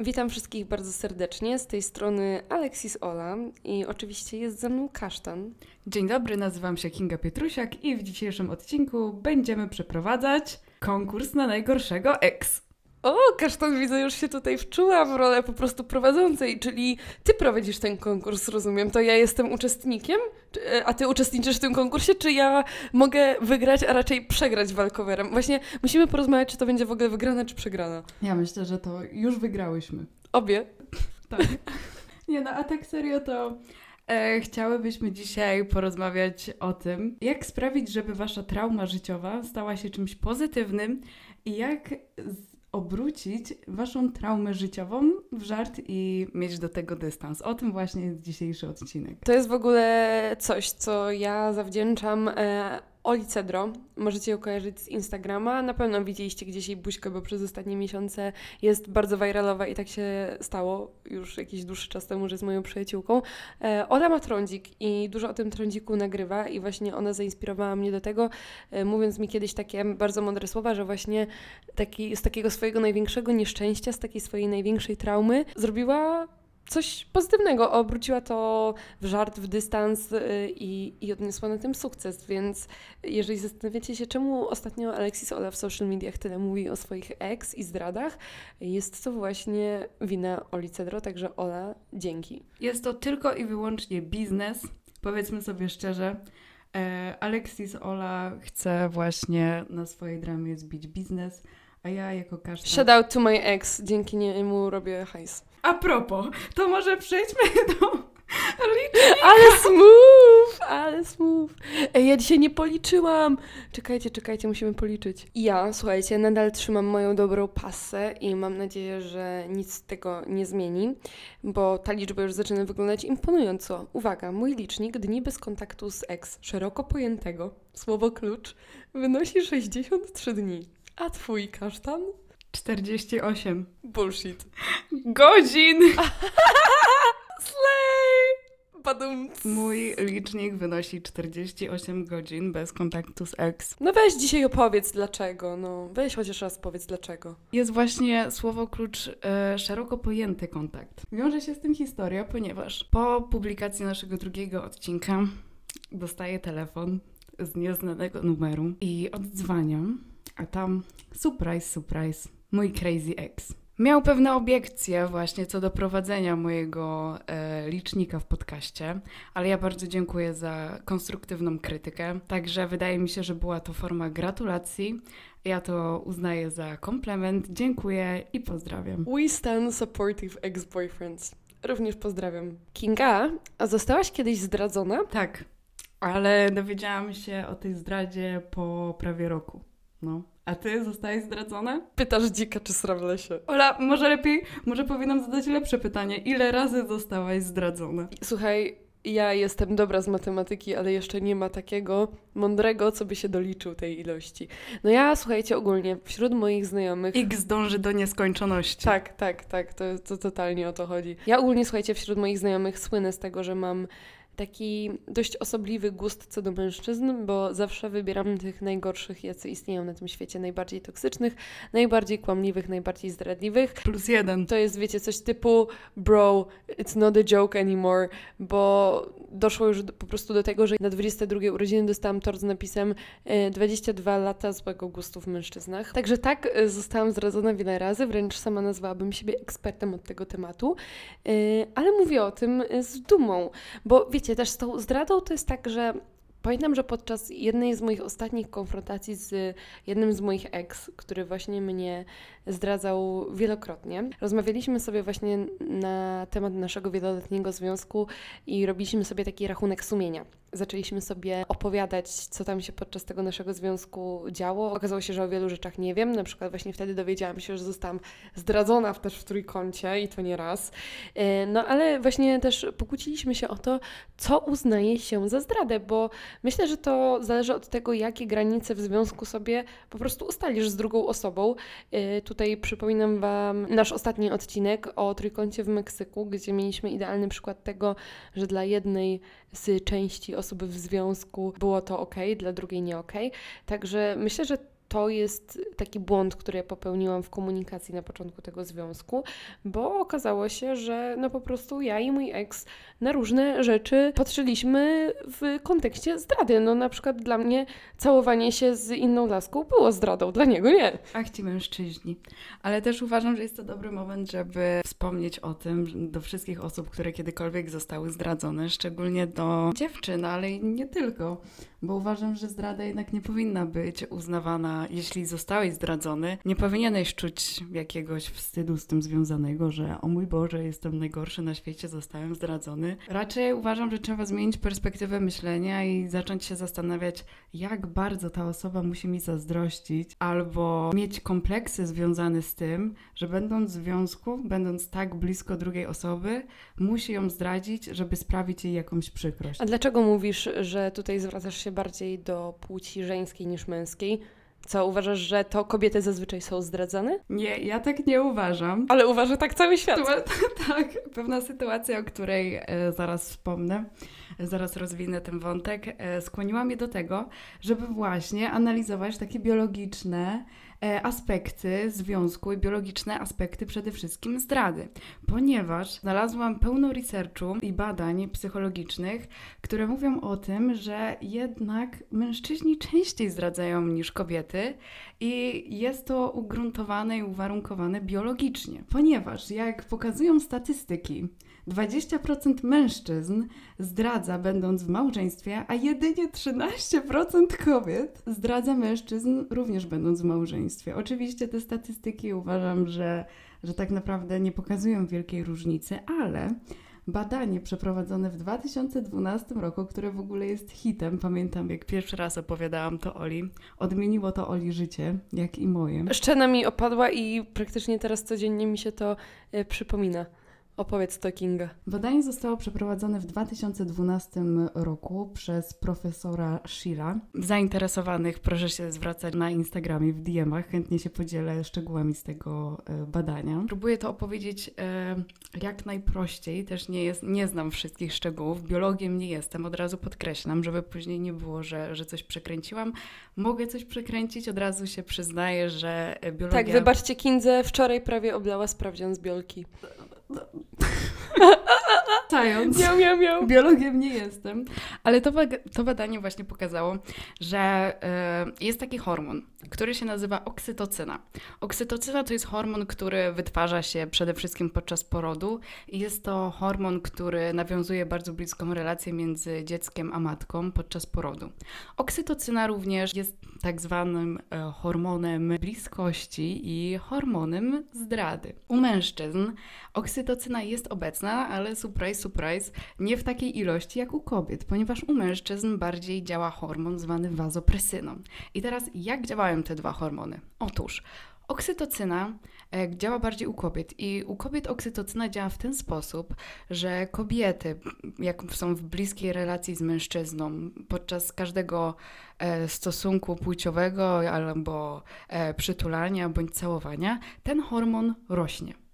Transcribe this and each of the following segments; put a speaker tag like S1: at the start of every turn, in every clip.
S1: Witam wszystkich bardzo serdecznie. Z tej strony Alexis Ola i oczywiście jest ze mną Kasztan.
S2: Dzień dobry, nazywam się Kinga Pietrusiak i w dzisiejszym odcinku będziemy przeprowadzać konkurs na najgorszego ex.
S1: O, Kasztan, widzę, już się tutaj wczuła w rolę po prostu prowadzącej, czyli ty prowadzisz ten konkurs, rozumiem. To ja jestem uczestnikiem, Czy- a ty uczestniczysz w tym konkursie, czy ja mogę wygrać, a raczej przegrać walkowerem? Właśnie musimy porozmawiać, czy to będzie w ogóle wygrana, czy przegrana.
S2: Ja myślę, że to już wygrałyśmy.
S1: Obie.
S2: Tak. Nie no, a tak serio to e, chciałybyśmy dzisiaj porozmawiać o tym, jak sprawić, żeby wasza trauma życiowa stała się czymś pozytywnym i jak obrócić waszą traumę życiową w żart i mieć do tego dystans. O tym właśnie jest dzisiejszy odcinek.
S1: To jest w ogóle coś, co ja zawdzięczam e, Oli Cedro. Możecie ją kojarzyć z Instagrama. Na pewno widzieliście gdzieś jej buźkę, bo przez ostatnie miesiące jest bardzo viralowa i tak się stało już jakiś dłuższy czas temu, że z moją przyjaciółką. E, Ola ma trądzik i dużo o tym trądziku nagrywa i właśnie ona zainspirowała mnie do tego, e, mówiąc mi kiedyś takie bardzo mądre słowa, że właśnie taki, z takiego swojego największego nieszczęścia, z takiej swojej największej traumy zrobiła coś pozytywnego. Obróciła to w żart, w dystans y, i, i odniosła na tym sukces. Więc jeżeli zastanawiacie się, czemu ostatnio Alexis Ola w social mediach tyle mówi o swoich ex i zdradach, jest to właśnie wina Oli Cedro, także Ola, dzięki.
S2: Jest to tylko i wyłącznie biznes. Powiedzmy sobie szczerze. E, Alexis Ola chce właśnie na swojej dramie zbić biznes, a ja jako każda...
S1: Shout out to my ex, dzięki niemu robię hajs.
S2: A propos, to może przejdźmy do...
S1: Ale smooth, ale smooth. Ej, ja dzisiaj nie policzyłam. Czekajcie, czekajcie, musimy policzyć. Ja, słuchajcie, nadal trzymam moją dobrą pasę i mam nadzieję, że nic z tego nie zmieni, bo ta liczba już zaczyna wyglądać imponująco. Uwaga, mój licznik dni bez kontaktu z ex, szeroko pojętego, słowo klucz, wynosi 63 dni. A twój kasztan?
S2: 48
S1: Bullshit.
S2: godzin!
S1: Slay! Badum.
S2: Mój licznik wynosi 48 godzin bez kontaktu z ex.
S1: No weź dzisiaj opowiedz dlaczego, no. Weź chociaż raz powiedz dlaczego.
S2: Jest właśnie słowo klucz e, szeroko pojęty kontakt. Wiąże się z tym historia, ponieważ po publikacji naszego drugiego odcinka dostaję telefon z nieznanego numeru i oddzwaniam, a tam surprise, surprise, mój crazy ex. Miał pewne obiekcje właśnie co do prowadzenia mojego e, licznika w podcaście, ale ja bardzo dziękuję za konstruktywną krytykę. Także wydaje mi się, że była to forma gratulacji. Ja to uznaję za komplement. Dziękuję i pozdrawiam.
S1: We stand supportive ex-boyfriends. Również pozdrawiam. Kinga, a zostałaś kiedyś zdradzona?
S2: Tak, ale dowiedziałam się o tej zdradzie po prawie roku. No. A ty zostałeś zdradzona?
S1: Pytasz dzika czy srawlesie.
S2: Ola, może lepiej, może powinnam zadać lepsze pytanie. Ile razy zostałaś zdradzona?
S1: Słuchaj, ja jestem dobra z matematyki, ale jeszcze nie ma takiego mądrego, co by się doliczył tej ilości. No ja, słuchajcie, ogólnie wśród moich znajomych...
S2: X dąży do nieskończoności.
S1: Tak, tak, tak, to, to totalnie o to chodzi. Ja ogólnie, słuchajcie, wśród moich znajomych słynę z tego, że mam taki dość osobliwy gust co do mężczyzn, bo zawsze wybieram tych najgorszych, jacy istnieją na tym świecie, najbardziej toksycznych, najbardziej kłamliwych, najbardziej zdradliwych.
S2: Plus jeden.
S1: To jest, wiecie, coś typu bro, it's not a joke anymore, bo doszło już do, po prostu do tego, że na 22 urodziny dostałam tort z napisem e, 22 lata złego gustu w mężczyznach. Także tak, e, zostałam zdradzona wiele razy, wręcz sama nazwałabym siebie ekspertem od tego tematu, E, ale mówię o tym e, z dumą, bo wiecie, też z tą zdradą to jest tak, że Pamiętam, że podczas jednej z moich ostatnich konfrontacji z jednym z moich ex, który właśnie mnie zdradzał wielokrotnie, rozmawialiśmy sobie właśnie na temat naszego wieloletniego związku i robiliśmy sobie taki rachunek sumienia. Zaczęliśmy sobie opowiadać, co tam się podczas tego naszego związku działo. Okazało się, że o wielu rzeczach nie wiem. Na przykład właśnie wtedy dowiedziałam się, że zostałam zdradzona też w trójkącie i to nie raz. E, No ale właśnie też pokłóciliśmy się o to, co uznaje się za zdradę, bo myślę, że to zależy od tego, jakie granice w związku sobie po prostu ustalisz z drugą osobą. E, Tutaj przypominam Wam nasz ostatni odcinek o trójkącie w Meksyku, gdzie mieliśmy idealny przykład tego, że dla jednej z części osób w związku było to ok, dla drugiej nie ok. Także myślę, że to jest taki błąd, który ja popełniłam w komunikacji na początku tego związku, bo okazało się, że no po prostu ja i mój ex na różne rzeczy patrzyliśmy w kontekście zdrady. No na przykład dla mnie całowanie się z inną laską było zdradą, dla niego nie.
S2: Ach, ci mężczyźni. Ale też uważam, że jest to dobry moment, żeby wspomnieć o tym do wszystkich osób, które kiedykolwiek zostały zdradzone, szczególnie do dziewczyn, ale nie tylko. Bo uważam, że zdrada jednak nie powinna być uznawana, jeśli zostałeś zdradzony. Nie powinieneś czuć jakiegoś wstydu z tym związanego, że o mój Boże, jestem najgorszy na świecie, zostałem zdradzony. Raczej uważam, że trzeba zmienić perspektywę myślenia i zacząć się zastanawiać, jak bardzo ta osoba musi mi zazdrościć, albo mieć kompleksy związane z tym, że będąc w związku, będąc tak blisko drugiej osoby, musi ją zdradzić, żeby sprawić jej jakąś przykrość.
S1: A dlaczego mówisz, że tutaj zwracasz się bardziej do płci żeńskiej niż męskiej? Co, uważasz, że to kobiety zazwyczaj są zdradzane?
S2: Nie, ja tak nie uważam.
S1: Ale uważa tak cały świat.
S2: tak, pewna sytuacja, o której e, zaraz wspomnę, zaraz rozwinę ten wątek, e, skłoniła mnie do tego, żeby właśnie analizować takie biologiczne aspekty związku i biologiczne aspekty przede wszystkim zdrady. Ponieważ znalazłam pełno researchu i badań psychologicznych, które mówią o tym, że jednak mężczyźni częściej zdradzają niż kobiety i jest to ugruntowane i uwarunkowane biologicznie. Ponieważ jak pokazują statystyki, 20% mężczyzn zdradza będąc w małżeństwie, a jedynie 13% kobiet zdradza mężczyzn również będąc w małżeństwie. Oczywiście te statystyki uważam, że, że tak naprawdę nie pokazują wielkiej różnicy, ale badanie przeprowadzone w 2012 roku, które w ogóle jest hitem, pamiętam jak pierwszy raz opowiadałam to Oli, odmieniło to Oli życie, jak i moje.
S1: Szczena mi opadła i praktycznie teraz codziennie mi się to e, przypomina. Opowiedz to, Kinga.
S2: Badanie zostało przeprowadzone w 2012 roku przez profesora Shira. Zainteresowanych proszę się zwracać na Instagramie w DM-ach, chętnie się podzielę szczegółami z tego e, badania. Próbuję to opowiedzieć e, jak najprościej, też nie, jest, nie znam wszystkich szczegółów, biologiem nie jestem, od razu podkreślam, żeby później nie było, że, że coś przekręciłam. Mogę coś przekręcić, od razu się przyznaję, że e, biologia...
S1: Tak, wybaczcie, Kindze wczoraj prawie oblała sprawdzian z biolki.
S2: Tając.
S1: Miał, miał, miał.
S2: Biologiem nie jestem, ale to, to badanie właśnie pokazało, że e, jest taki hormon, który się nazywa oksytocyna. Oksytocyna to jest hormon, który wytwarza się przede wszystkim podczas porodu jest to hormon, który nawiązuje bardzo bliską relację między dzieckiem a matką podczas porodu. Oksytocyna również jest tak zwanym e, hormonem bliskości i hormonem zdrady. U mężczyzn oksytocyna jest obecna, ale surprise, surprise, nie w takiej ilości jak u kobiet, ponieważ u mężczyzn bardziej działa hormon zwany wazopresyną. I teraz jak działają te dwa hormony? Otóż oksytocyna e, działa bardziej u kobiet i u kobiet oksytocyna działa w ten sposób, że kobiety, jak są w bliskiej relacji z mężczyzną, podczas każdego e, stosunku płciowego albo e, przytulania bądź całowania, ten hormon rośnie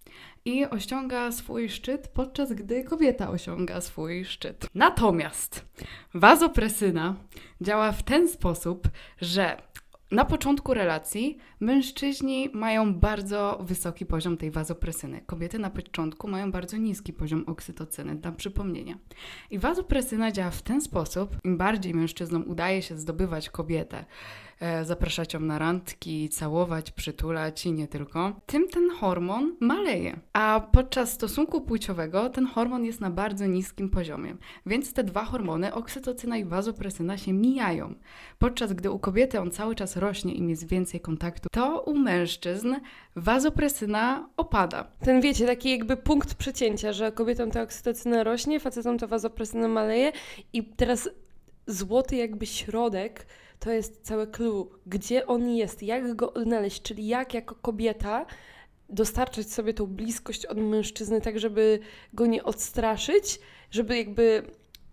S2: i osiąga swój szczyt, podczas gdy kobieta osiąga swój szczyt. Natomiast wazopresyna działa w ten sposób, że na początku relacji mężczyźni mają bardzo wysoki poziom tej wazopresyny. Kobiety na początku mają bardzo niski poziom oksytocyny, dla przypomnienia. I wazopresyna działa w ten sposób, im bardziej mężczyznom udaje się zdobywać kobietę, zapraszać ją na randki, całować, przytulać i nie tylko, tym ten hormon maleje. A podczas stosunku płciowego ten hormon jest na bardzo niskim poziomie. Więc te dwa hormony, oksytocyna i wazopresyna, się mijają. Podczas gdy u kobiety on cały czas rośnie i jest więcej kontaktu, to u mężczyzn wazopresyna opada.
S1: Ten wiecie, taki jakby punkt przecięcia, że kobietom ta oksytocyna rośnie, facetom ta wazopresyna maleje i teraz złoty jakby środek to jest całe clue. Gdzie on jest, jak go odnaleźć, czyli jak jako kobieta dostarczać sobie tą bliskość od mężczyzny tak, żeby go nie odstraszyć, żeby jakby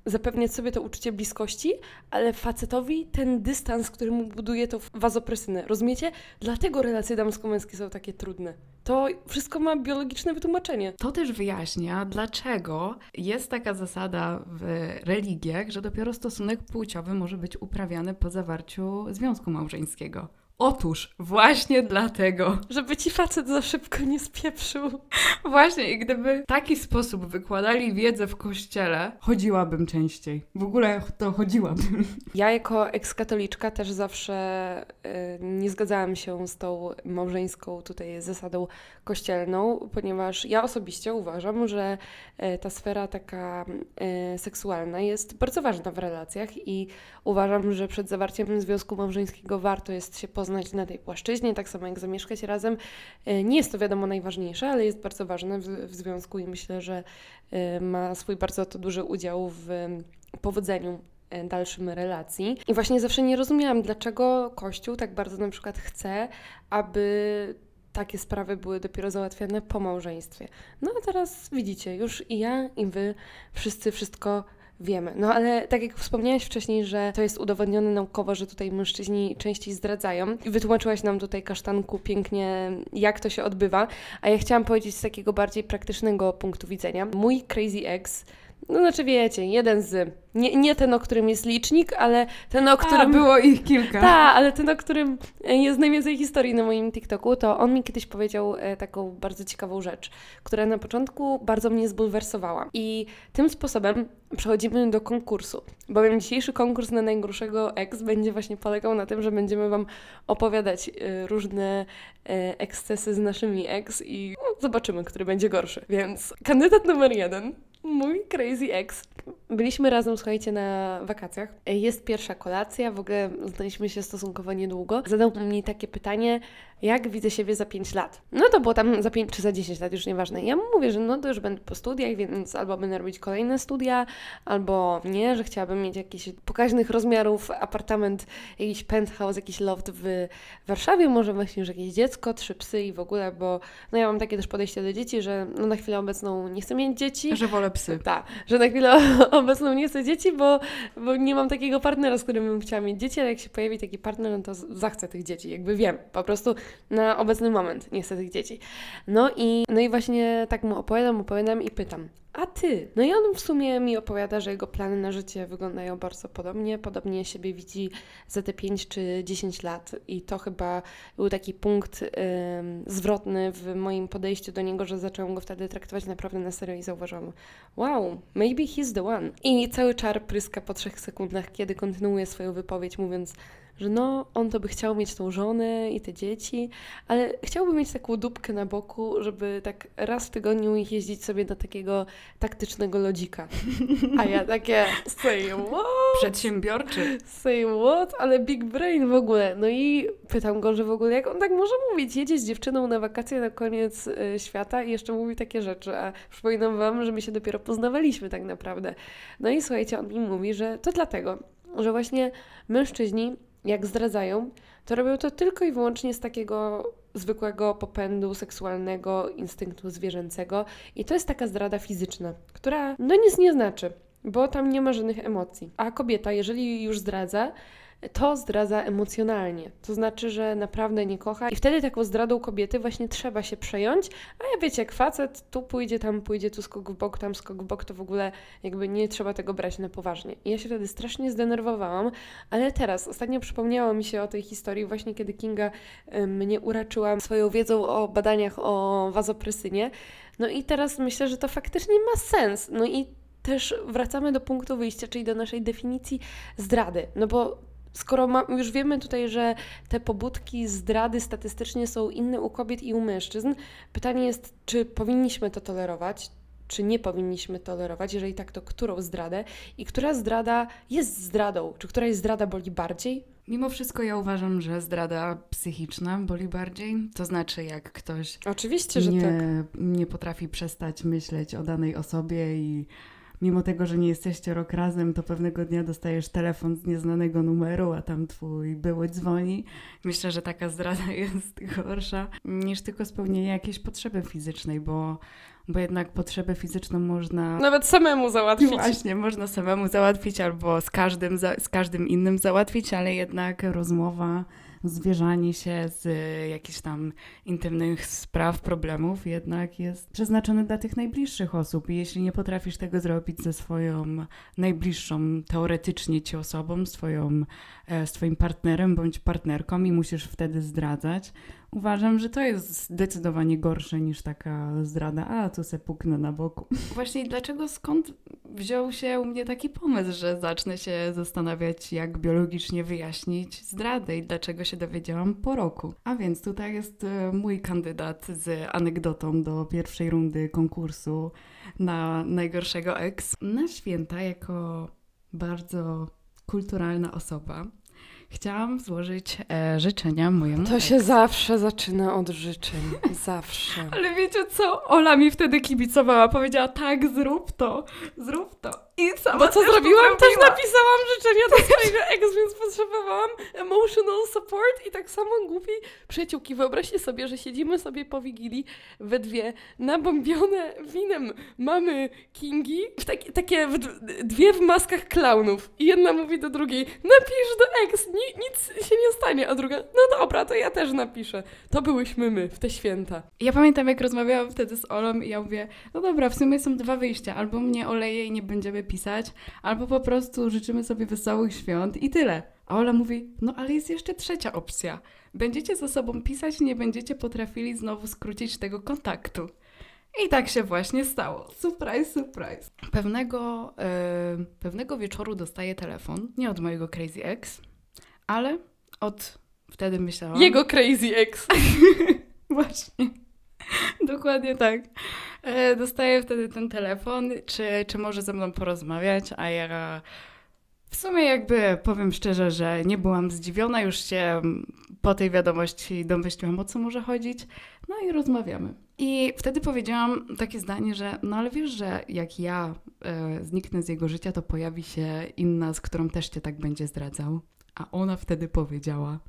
S1: zapewniać sobie to uczucie bliskości, ale facetowi ten dystans, który mu buduje to wazopresynę. Rozumiecie? Dlatego relacje damsko-męskie są takie trudne. To wszystko ma biologiczne wytłumaczenie.
S2: To też wyjaśnia, dlaczego jest taka zasada w religiach, że dopiero stosunek płciowy może być uprawiany po zawarciu związku małżeńskiego. Otóż właśnie dlatego.
S1: Żeby ci facet za szybko nie spieprzył.
S2: Właśnie, i gdyby w taki sposób wykładali wiedzę w kościele, chodziłabym częściej. W ogóle to chodziłabym.
S1: Ja jako ekskatoliczka też zawsze y, nie zgadzałam się z tą małżeńską tutaj zasadą kościelną, ponieważ ja osobiście uważam, że y, ta sfera taka y, seksualna jest bardzo ważna w relacjach i uważam, że przed zawarciem związku małżeńskiego warto jest się poznać na tej płaszczyźnie, tak samo jak zamieszkać razem. Y, nie jest to wiadomo najważniejsze, ale jest bardzo ważne w, w związku i myślę, że y, ma swój bardzo to duży udział w powodzeniu e, dalszym relacji. I właśnie zawsze nie rozumiałam, dlaczego Kościół tak bardzo na przykład chce, aby takie sprawy były dopiero załatwiane po małżeństwie. No a teraz widzicie, już i ja, i wy wszyscy wszystko wiemy. No ale tak jak wspomniałaś wcześniej, że to jest udowodnione naukowo, że tutaj mężczyźni częściej zdradzają. Wytłumaczyłaś nam tutaj, kasztanku, pięknie, jak to się odbywa. A ja chciałam powiedzieć z takiego bardziej praktycznego punktu widzenia. Mój crazy ex no znaczy wiecie, jeden z. Nie, nie ten, o którym jest licznik, ale ten, o którym.
S2: A, było ich kilka.
S1: Tak, ale ten, o którym jest najwięcej historii na moim TikToku, to on mi kiedyś powiedział e, taką bardzo ciekawą rzecz, która na początku bardzo mnie zbulwersowała. I tym sposobem przechodzimy do konkursu. Bowiem dzisiejszy konkurs na najgorszego ex będzie właśnie polegał na tym, że będziemy Wam opowiadać e, różne e, ekscesy z naszymi ex i no, zobaczymy, który będzie gorszy. Więc kandydat numer jeden mój crazy ex. Byliśmy razem, słuchajcie, na wakacjach. Jest pierwsza kolacja, w ogóle znaliśmy się stosunkowo niedługo. Zadał mi takie pytanie, jak widzę siebie za 5 lat. No to było tam za 5 czy za 10 lat, już nieważne. Ja mu mówię, że no to już będę po studiach, więc albo będę robić kolejne studia, albo nie, że chciałabym mieć jakiś pokaźnych rozmiarów apartament, jakiś penthouse, jakiś loft w Warszawie, może właśnie już jakieś dziecko, trzy psy i w ogóle, bo no ja mam takie też podejście do dzieci, że no na chwilę obecną nie chcę mieć dzieci.
S2: Że wolę psy.
S1: Tak, że na chwilę obecną nie chcę dzieci, bo, bo nie mam takiego partnera, z którym bym chciała mieć dzieci, ale jak się pojawi taki partner, no to zachcę tych dzieci, jakby wiem, po prostu na obecny moment nie chcę tych dzieci. No i, no i właśnie tak mu opowiadam, opowiadam i pytam, a ty? No i on w sumie mi opowiada, że jego plany na życie wyglądają bardzo podobnie. Podobnie siebie widzi za te 5 czy 10 lat. I to chyba był taki punkt zwrotny w moim podejściu do niego, że zacząłem go wtedy traktować naprawdę na serio i zauważyłam, wow, maybe he's the one. I cały czar pryska po trzech sekundach, kiedy kontynuuje swoją wypowiedź, mówiąc, że no, on to by chciał mieć tą żonę i te dzieci, ale chciałby mieć taką dupkę na boku, żeby tak raz w tygodniu jeździć sobie do takiego taktycznego lodzika. A ja takie, say what?
S2: Przedsiębiorczy.
S1: Say what? Ale big brain w ogóle. No i pytam go, że w ogóle jak on tak może mówić, jedzie z dziewczyną na wakacje na koniec y, świata i jeszcze mówi takie rzeczy, a przypominam Wam, że my się dopiero poznawaliśmy tak naprawdę. No i słuchajcie, on mi mówi, że to dlatego, że właśnie mężczyźni jak zdradzają, to robią to tylko i wyłącznie z takiego zwykłego popędu seksualnego, instynktu zwierzęcego. I to jest taka zdrada fizyczna, która no nic nie znaczy, bo tam nie ma żadnych emocji. A kobieta, jeżeli już zdradza, to zdradza emocjonalnie. To znaczy, że naprawdę nie kocha i wtedy taką zdradą kobiety właśnie trzeba się przejąć, a ja wiecie, jak facet tu pójdzie, tam pójdzie, tu skok w bok, tam skok w bok, to w ogóle jakby nie trzeba tego brać na poważnie. I ja się wtedy strasznie zdenerwowałam, ale teraz, ostatnio przypomniało mi się o tej historii właśnie, kiedy Kinga y, mnie uraczyła swoją wiedzą o badaniach o wazopresynie, no i teraz myślę, że to faktycznie ma sens. No i też wracamy do punktu wyjścia, czyli do naszej definicji zdrady. No bo skoro ma, już wiemy tutaj, że te pobudki zdrady statystycznie są inne u kobiet i u mężczyzn, pytanie jest, czy powinniśmy to tolerować, czy nie powinniśmy tolerować, jeżeli tak, to którą zdradę i która zdrada jest zdradą, czy któraś zdrada boli bardziej?
S2: Mimo wszystko ja uważam, że zdrada psychiczna boli bardziej. To znaczy, jak ktoś
S1: Oczywiście, że
S2: nie,
S1: tak.
S2: nie potrafi przestać myśleć o danej osobie i mimo tego, że nie jesteście rok razem, to pewnego dnia dostajesz telefon z nieznanego numeru, a tam twój były dzwoni. Myślę, że taka zdrada jest gorsza niż tylko spełnienie jakiejś potrzeby fizycznej, bo, bo jednak potrzebę fizyczną można...
S1: Nawet samemu załatwić.
S2: Właśnie, można samemu załatwić albo z każdym, za, z każdym innym załatwić, ale jednak rozmowa zwierzanie się z y, jakichś tam intymnych spraw, problemów, jednak jest przeznaczony dla tych najbliższych osób. I jeśli nie potrafisz tego zrobić ze swoją najbliższą, teoretycznie ci osobą, swoją, e, swoim partnerem bądź partnerką i musisz wtedy zdradzać, Uważam, że to jest zdecydowanie gorsze niż taka zdrada, a tu se puknę na boku. Właśnie dlaczego, skąd wziął się u mnie taki pomysł, że zacznę się zastanawiać, jak biologicznie wyjaśnić zdradę i dlaczego się dowiedziałam po roku. A więc tutaj jest e, mój kandydat z anegdotą do pierwszej rundy konkursu na najgorszego ex. Na święta, jako bardzo kulturalna osoba, chciałam złożyć e, życzenia mojemu.
S1: To się zawsze zaczyna od życzeń. Zawsze.
S2: Ale wiecie co? Ola mi wtedy kibicowała. Powiedziała, tak, zrób to, zrób to. I sama
S1: Bo co zrobiłam? Też napisałam życzenia do swojego ex, więc potrzebowałam emotional support i tak samo głupi przyjaciółki. Wyobraźcie sobie, że siedzimy sobie po Wigilii we dwie nabombione winem mamy Kingi, takie, takie w, dwie w maskach klaunów i jedna mówi do drugiej, napisz do ex, ni, nic się nie stanie, a druga, no dobra, to ja też napiszę. To byłyśmy my w te święta.
S2: Ja pamiętam, jak rozmawiałam wtedy z Olą i ja mówię, no dobra, w sumie są dwa wyjścia. Albo mnie oleje i nie będziemy pisać, albo po prostu życzymy sobie wesołych świąt i tyle. A Ola mówi, no ale jest jeszcze trzecia opcja. Będziecie ze sobą pisać, nie będziecie potrafili znowu skrócić tego kontaktu. I tak się właśnie stało. Surprise, surprise. Pewnego, e, pewnego wieczoru dostaję telefon, nie od mojego crazy ex, ale od, wtedy myślałam...
S1: Jego crazy ex.
S2: Właśnie. Dokładnie tak. E, Dostaję wtedy ten telefon, czy, czy może ze mną porozmawiać, a ja w sumie jakby powiem szczerze, że nie byłam zdziwiona, już się po tej wiadomości domyśliłam o co może chodzić, no i rozmawiamy. I wtedy powiedziałam takie zdanie, że no ale wiesz, że jak ja e, zniknę z jego życia, to pojawi się inna, z którą też cię tak będzie zdradzał. A ona wtedy powiedziała,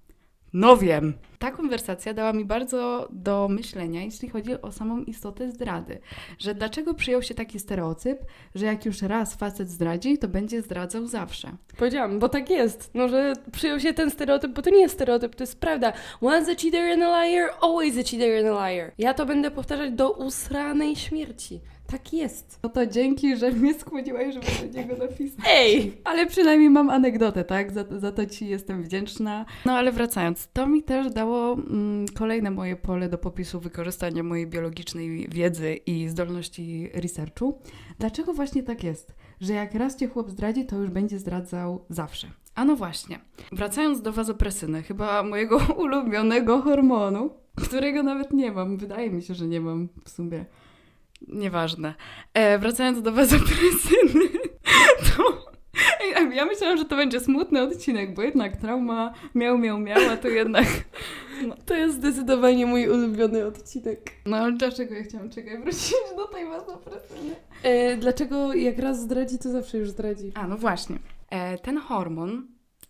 S2: no wiem. Ta konwersacja dała mi bardzo do myślenia, jeśli chodzi o samą istotę zdrady. Że dlaczego przyjął się taki stereotyp, że jak już raz facet zdradzi, to będzie zdradzał zawsze.
S1: Powiedziałam, bo tak jest. No, że przyjął się ten stereotyp, bo to nie jest stereotyp, to jest prawda. Once a cheater and a liar, always a cheater and a liar. Ja to będę powtarzać do usranej śmierci. Tak jest.
S2: No to dzięki, że mnie skłoniłaś, żeby do niego napisać.
S1: Ej!
S2: Ale przynajmniej mam anegdotę, tak? Za, za to Ci jestem wdzięczna. No ale wracając, to mi też dało mm, kolejne moje pole do popisu wykorzystania mojej biologicznej wiedzy i zdolności researchu. Dlaczego właśnie tak jest? Że jak raz Cię chłop zdradzi, to już będzie zdradzał zawsze. A no właśnie, wracając do wazopresyny, chyba mojego ulubionego hormonu, którego nawet nie mam, wydaje mi się, że nie mam w sumie. Nieważne. E, wracając do wazopresyny, to ja myślałam, że to będzie smutny odcinek, bo jednak trauma miał, miał, miał, a to jednak...
S1: To jest zdecydowanie mój ulubiony odcinek.
S2: No ale dlaczego ja chciałam, czekaj, wrócić do tej wazopresyny?
S1: E, dlaczego jak raz zdradzi, to zawsze już zdradzi?
S2: A, no właśnie. E, ten hormon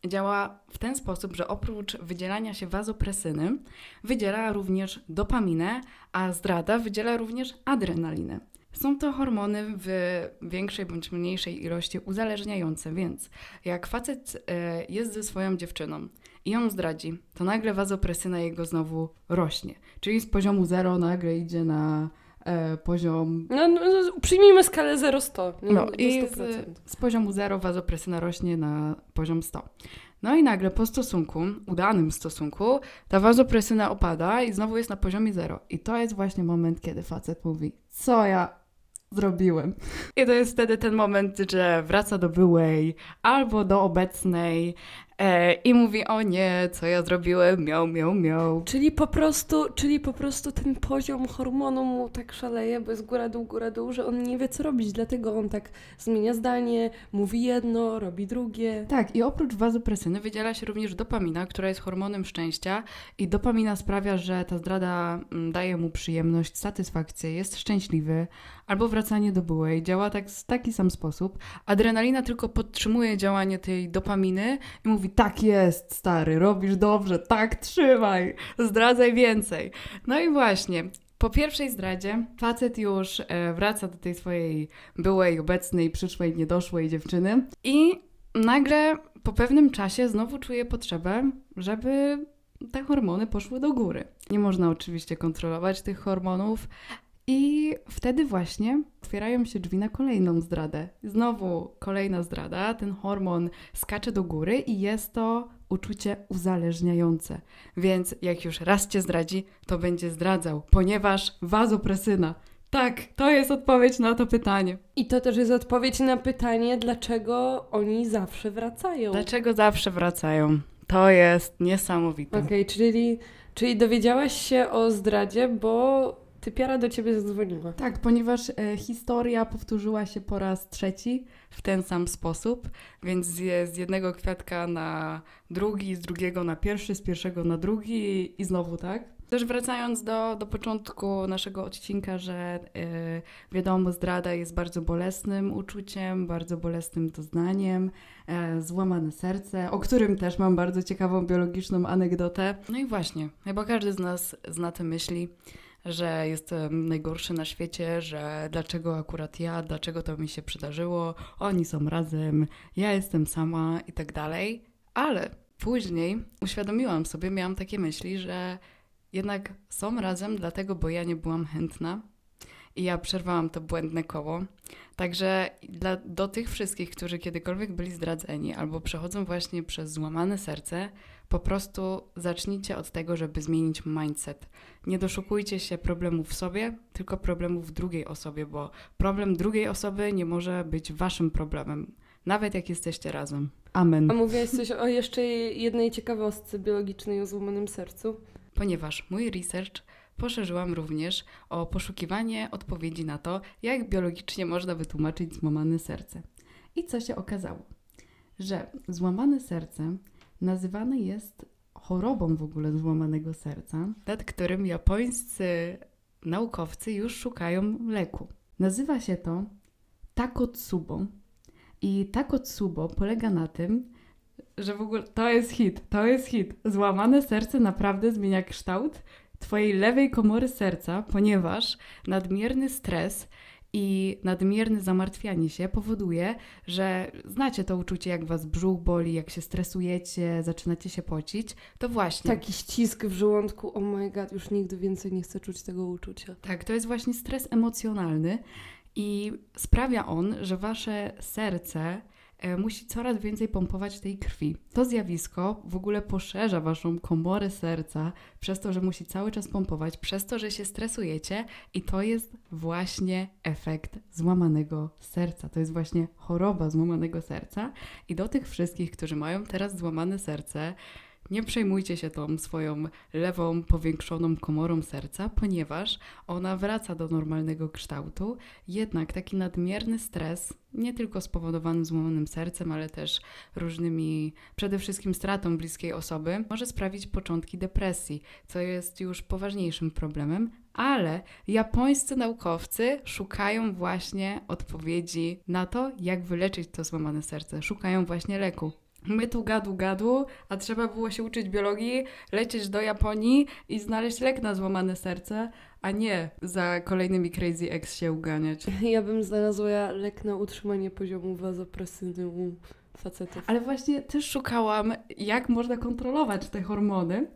S2: działa w ten sposób, że oprócz wydzielania się wazopresyny, wydziela również dopaminę, a zdrada wydziela również adrenalinę. Są to hormony w większej bądź mniejszej ilości uzależniające, więc jak facet e, jest ze swoją dziewczyną i ją zdradzi, to nagle wazopresyna jego znowu rośnie. Czyli z poziomu 0 nagle idzie na poziom
S1: No, no, no przyjmijmy skalę 0-100.
S2: no i
S1: 100%.
S2: z, z poziomu 0 wazopresyna rośnie na poziom 100. No i nagle po stosunku, udanym stosunku, ta wazopresyna opada i znowu jest na poziomie 0. I to jest właśnie moment, kiedy facet mówi, co ja zrobiłem. I to jest wtedy ten moment, że wraca do byłej albo do obecnej e, i mówi, o nie, co ja zrobiłem, miał, miał, miał.
S1: Czyli po prostu, czyli po prostu ten poziom hormonu mu tak szaleje, bo jest góra dół, góra dół, że on nie wie co robić, dlatego on tak zmienia zdanie, mówi jedno, robi drugie.
S2: Tak, i oprócz wazopresyny wydziela się również dopamina, która jest hormonem szczęścia i dopamina sprawia, że ta zdrada mm, daje mu przyjemność, satysfakcję, jest szczęśliwy, albo wracanie do byłej działa tak, w taki sam sposób. Adrenalina tylko podtrzymuje działanie tej dopaminy i mówi, tak jest, stary, robisz dobrze, tak, trzymaj, zdradzaj więcej. No i właśnie, po pierwszej zdradzie facet już e, wraca do tej swojej byłej, obecnej, przyszłej, niedoszłej dziewczyny i nagle po pewnym czasie znowu czuje potrzebę, żeby te hormony poszły do góry. Nie można oczywiście kontrolować tych hormonów. I wtedy właśnie otwierają się drzwi na kolejną zdradę. Znowu kolejna zdrada, ten hormon skacze do góry i jest to uczucie uzależniające. Więc jak już raz cię zdradzi, to będzie zdradzał, ponieważ wazopresyna. Tak, to jest odpowiedź na to pytanie.
S1: I to też jest odpowiedź na pytanie, dlaczego oni zawsze wracają.
S2: Dlaczego zawsze wracają? To jest niesamowite.
S1: Okej, czyli, czyli dowiedziałaś się o zdradzie, bo typiara do ciebie zadzwoniła.
S2: Tak, ponieważ e, historia powtórzyła się po raz trzeci w ten sam sposób, więc z, z jednego kwiatka na drugi, z drugiego na pierwszy, z pierwszego na drugi i znowu tak. Też wracając do, do początku naszego odcinka, że e, wiadomo, zdrada jest bardzo bolesnym uczuciem, bardzo bolesnym doznaniem, e, złamane serce, o którym też mam bardzo ciekawą biologiczną anegdotę. No i właśnie, chyba każdy z nas zna te myśli że jestem najgorszy na świecie, że dlaczego akurat ja, dlaczego to mi się przydarzyło, oni są razem, ja jestem sama i tak dalej. Ale później uświadomiłam sobie, miałam takie myśli, że jednak są razem dlatego, bo ja nie byłam chętna i ja przerwałam to błędne koło. Także dla, do tych wszystkich, którzy kiedykolwiek byli zdradzeni albo przechodzą właśnie przez złamane serce, po prostu zacznijcie od tego, żeby zmienić mindset. Nie doszukujcie się problemów w sobie, tylko problemów w drugiej osobie, bo problem drugiej osoby nie może być waszym problemem, nawet jak jesteście razem. Amen.
S1: A mówiłaś coś o jeszcze jednej ciekawostce biologicznej o złamanym sercu?
S2: Ponieważ mój research poszerzyłam również o poszukiwanie odpowiedzi na to, jak biologicznie można wytłumaczyć złamane serce. I co się okazało? Że złamane serce nazywane jest chorobą w ogóle złamanego serca, nad którym japońscy naukowcy już szukają leku. Nazywa się to Takotsubo. I Takotsubo polega na tym, że w ogóle to jest hit, to jest hit. Złamane serce naprawdę zmienia kształt Twojej lewej komory serca, ponieważ nadmierny stres i nadmierne zamartwianie się powoduje, że znacie to uczucie, jak was brzuch boli, jak się stresujecie, zaczynacie się pocić, to właśnie.
S1: Taki ścisk w żołądku, oh my god, już nigdy więcej nie chcę czuć tego uczucia.
S2: Tak, to jest właśnie stres emocjonalny i sprawia on, że wasze serce musi coraz więcej pompować tej krwi. To zjawisko w ogóle poszerza waszą komorę serca przez to, że musi cały czas pompować, przez to, że się stresujecie i to jest właśnie efekt złamanego serca. To jest właśnie choroba złamanego serca i do tych wszystkich, którzy mają teraz złamane serce, nie przejmujcie się tą swoją lewą, powiększoną komorą serca, ponieważ ona wraca do normalnego kształtu. Jednak taki nadmierny stres, nie tylko spowodowany złamanym sercem, ale też różnymi, przede wszystkim stratą bliskiej osoby, może sprawić początki depresji, co jest już poważniejszym problemem, ale japońscy naukowcy szukają właśnie odpowiedzi na to, jak wyleczyć to złamane serce. Szukają właśnie leku. My tu gadu gadu, a trzeba było się uczyć biologii, lecieć do Japonii i znaleźć lek na złamane serce, a nie za kolejnymi Crazy Ex się uganiać.
S1: Ja bym znalazła lek na utrzymanie poziomu wazopresyny u facetów.
S2: Ale właśnie też szukałam, jak można kontrolować te hormony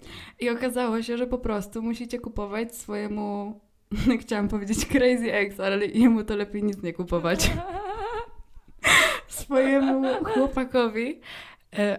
S2: i okazało się, że po prostu musicie kupować swojemu, chciałam powiedzieć Crazy Ex, ale jemu to lepiej nic nie kupować. swojemu chłopakowi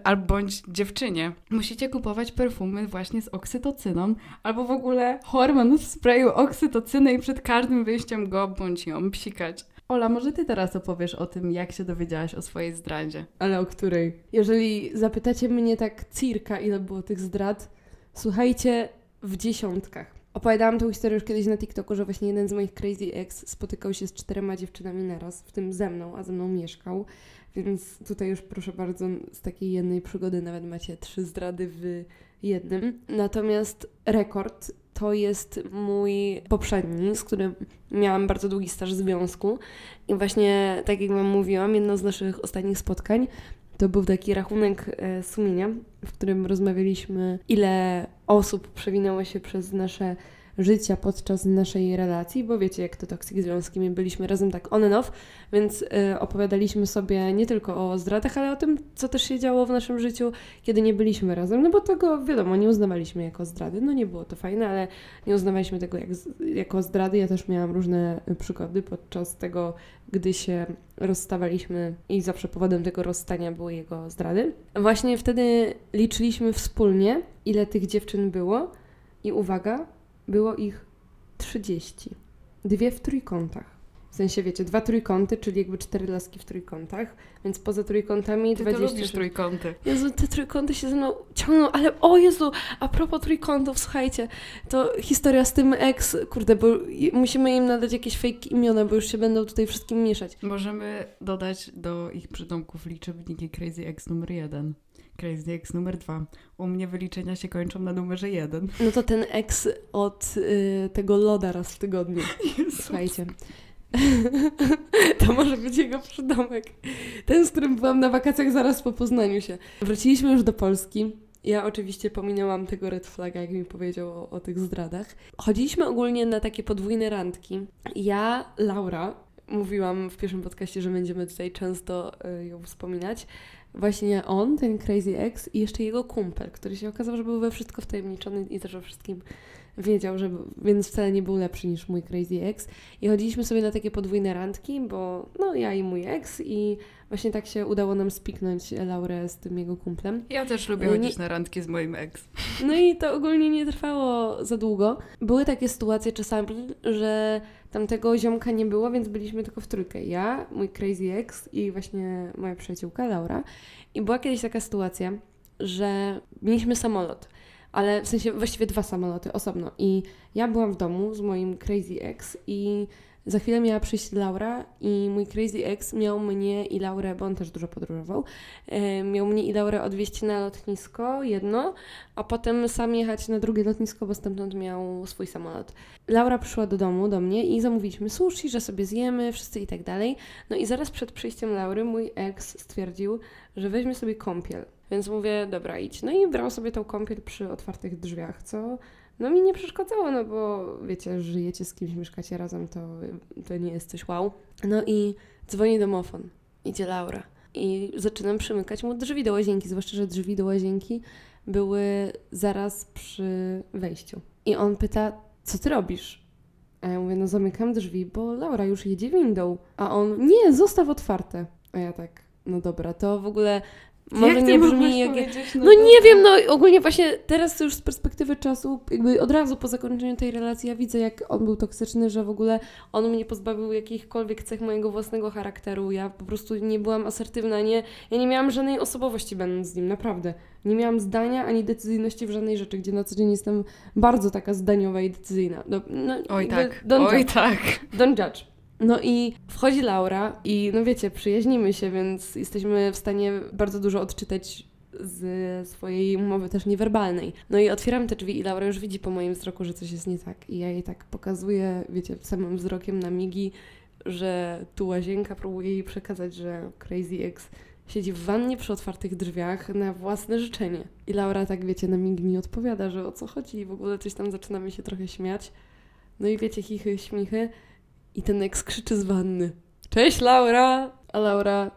S2: albo bądź dziewczynie. Musicie kupować perfumy właśnie z oksytocyną, albo w ogóle hormon w sprayu oksytocyny i przed każdym wyjściem go bądź ją psikać. Ola, może ty teraz opowiesz o tym, jak się dowiedziałaś o swojej zdradzie.
S1: Ale o której? Jeżeli zapytacie mnie tak cirka, ile było tych zdrad, słuchajcie, w dziesiątkach. Opowiadałam tę historię już kiedyś na TikToku, że właśnie jeden z moich crazy ex spotykał się z czterema dziewczynami naraz, w tym ze mną, a ze mną mieszkał. Więc tutaj już proszę bardzo, z takiej jednej przygody nawet macie trzy zdrady w jednym. Natomiast rekord to jest mój poprzedni, z którym miałam bardzo długi staż związku. I właśnie, tak jak Wam mówiłam, jedno z naszych ostatnich spotkań to był taki rachunek e, sumienia, w którym rozmawialiśmy, ile osób przewinęło się przez nasze życia podczas naszej relacji, bo wiecie, jak to toksik związki, my byliśmy razem tak on and off, więc y, opowiadaliśmy sobie nie tylko o zdradach, ale o tym, co też się działo w naszym życiu, kiedy nie byliśmy razem, no bo tego, wiadomo, nie uznawaliśmy jako zdrady, no nie było to fajne, ale nie uznawaliśmy tego jak, jako zdrady. Ja też miałam różne y, przygody podczas tego, gdy się rozstawaliśmy i zawsze powodem tego rozstania były jego zdrady. Właśnie wtedy liczyliśmy wspólnie, ile tych dziewczyn było i uwaga, było ich 30. Dwie w trójkątach. W sensie, wiecie, dwa trójkąty, czyli jakby cztery laski w trójkątach, więc poza trójkątami
S2: Ty to
S1: 20.
S2: lubisz trójkąty.
S1: Jezu, te trójkąty się ze mną ciągną, ale o Jezu, a propos trójkątów, słuchajcie, to historia z tym ex, kurde, bo musimy im nadać jakieś fake imiona, bo już się będą tutaj wszystkim mieszać.
S2: Możemy dodać do ich przydomków liczebniki Crazy X numer 1, Crazy X numer 2. U mnie wyliczenia się kończą na numerze 1.
S1: No to ten ex od y, tego loda raz w tygodniu. Słuchajcie. to może być jego przydomek. Ten, z którym byłam na wakacjach zaraz po poznaniu się. Wróciliśmy już do Polski. Ja oczywiście pominęłam tego red flaga, jak mi powiedział o, o tych zdradach. Chodziliśmy ogólnie na takie podwójne randki. Ja, Laura, mówiłam w pierwszym podcaście, że będziemy tutaj często y, ją wspominać. Właśnie on, ten Crazy Ex i jeszcze jego kumpel, który się okazał, że był we wszystko wtajemniczony i też o wszystkim wiedział, że, więc wcale nie był lepszy niż mój Crazy Ex. I chodziliśmy sobie na takie podwójne randki, bo no ja i mój ex i właśnie tak się udało nam spiknąć Laurę z tym jego kumplem.
S2: Ja też lubię
S1: No nie-
S2: chodzić na randki z moim ex.
S1: No i to ogólnie nie trwało za długo. Były takie sytuacje czasami, że tamtego ziomka nie było, więc byliśmy tylko w trójkę. Ja, mój crazy ex i właśnie moja przyjaciółka Laura. I była kiedyś taka sytuacja, że mieliśmy samolot, ale w sensie właściwie dwa samoloty osobno. I ja byłam w domu z moim crazy ex i za chwilę miała przyjść Laura i mój crazy ex miał mnie i Laurę, bo on też dużo podróżował, e, miał mnie i Laurę odwieźć na lotnisko, jedno, a potem sam jechać na drugie lotnisko, bo stamtąd miał swój samolot. Laura przyszła do domu, do mnie i zamówiliśmy sushi, że sobie zjemy, wszyscy i tak dalej. No i zaraz przed przyjściem Laury mój ex stwierdził, że weźmie sobie kąpiel. Więc mówię, dobra, idź. No i brał sobie tą kąpiel przy otwartych drzwiach, co no mi nie przeszkadzało, no bo wiecie, żyjecie z kimś, mieszkacie razem, to, to nie jest coś wow. No i dzwoni domofon. Idzie Laura. I zaczynam przymykać mu drzwi do łazienki, zwłaszcza, że drzwi do łazienki były zaraz przy wejściu. I on pyta, co ty robisz? A ja mówię, no zamykam drzwi, bo Laura już jedzie windą. A on, nie, zostaw otwarte. A ja tak, no dobra, to w ogóle może
S2: Jak
S1: nie brzmi jak... No
S2: dobra.
S1: nie wiem, no ogólnie właśnie teraz to już z perspektywy czasu, jakby od razu po zakończeniu tej relacji ja widzę, jak on był toksyczny, że w ogóle on mnie pozbawił jakichkolwiek cech mojego własnego charakteru. Ja po prostu nie byłam asertywna, nie, ja nie miałam żadnej osobowości będąc z nim, naprawdę. Nie miałam zdania ani decyzyjności w żadnej rzeczy, gdzie na co dzień jestem bardzo taka zdaniowa i decyzyjna. No, no,
S2: Oj tak, oj tak.
S1: Don't judge. No i wchodzi Laura i no wiecie, przyjaźnimy się, więc jesteśmy w stanie bardzo dużo odczytać z swojej umowy też niewerbalnej. No i otwieram te drzwi i Laura już widzi po moim wzroku, że coś jest nie tak. I ja jej tak pokazuję, wiecie, samym wzrokiem na migi, że tu łazienka próbuje jej przekazać, że Crazy Ex siedzi w wannie przy otwartych drzwiach na własne życzenie. I Laura tak, wiecie, na mig mi odpowiada, że o co chodzi i w ogóle coś tam zaczynamy się trochę śmiać. No i wiecie, chichy, śmichy. I ten ex krzyczy z wanny. Cześć Laura! A Laura,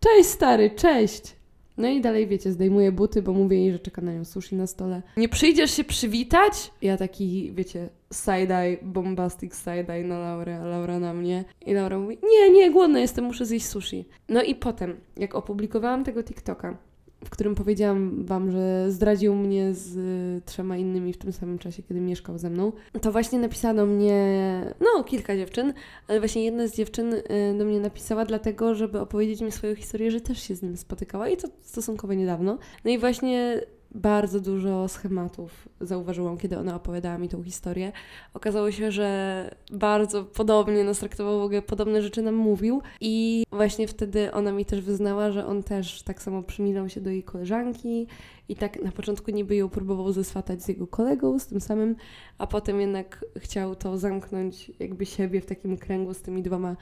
S1: cześć stary, cześć! No i dalej, wiecie, zdejmuje buty, bo mówię jej, że czeka na nią sushi na stole. Nie przyjdziesz się przywitać? Ja taki, wiecie, side-eye, bombastic side-eye na Laurę, a Laura na mnie. I Laura mówi, nie, nie, głodna jestem, muszę zjeść sushi. No i potem, jak opublikowałam tego TikToka, w którym powiedziałam wam, że zdradził mnie z y, trzema innymi w tym samym czasie, kiedy mieszkał ze mną, to właśnie napisano mnie, no kilka dziewczyn, ale właśnie jedna z dziewczyn y, do mnie napisała dlatego, żeby opowiedzieć mi swoją historię, że też się z nim spotykała i to stosunkowo niedawno. No i właśnie bardzo dużo schematów zauważyłam, kiedy ona opowiadała mi tą historię. Okazało się, że bardzo podobnie nas traktował, w ogóle podobne rzeczy nam mówił i właśnie wtedy ona mi też wyznała, że on też tak samo przymilał się do jej koleżanki i tak na początku niby ją próbował zeswatać z jego kolegą, z tym samym, a potem jednak chciał to zamknąć jakby siebie w takim kręgu z tymi dwoma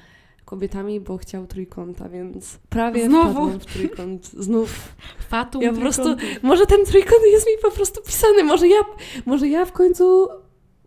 S1: kobietami, bo chciał trójkąta, więc prawie
S2: Znowu?
S1: w trójkąt. Znów.
S2: Fatum
S1: Ja po prostu-. Może ten trójkąt jest mi po prostu pisany, może ja, może ja w końcu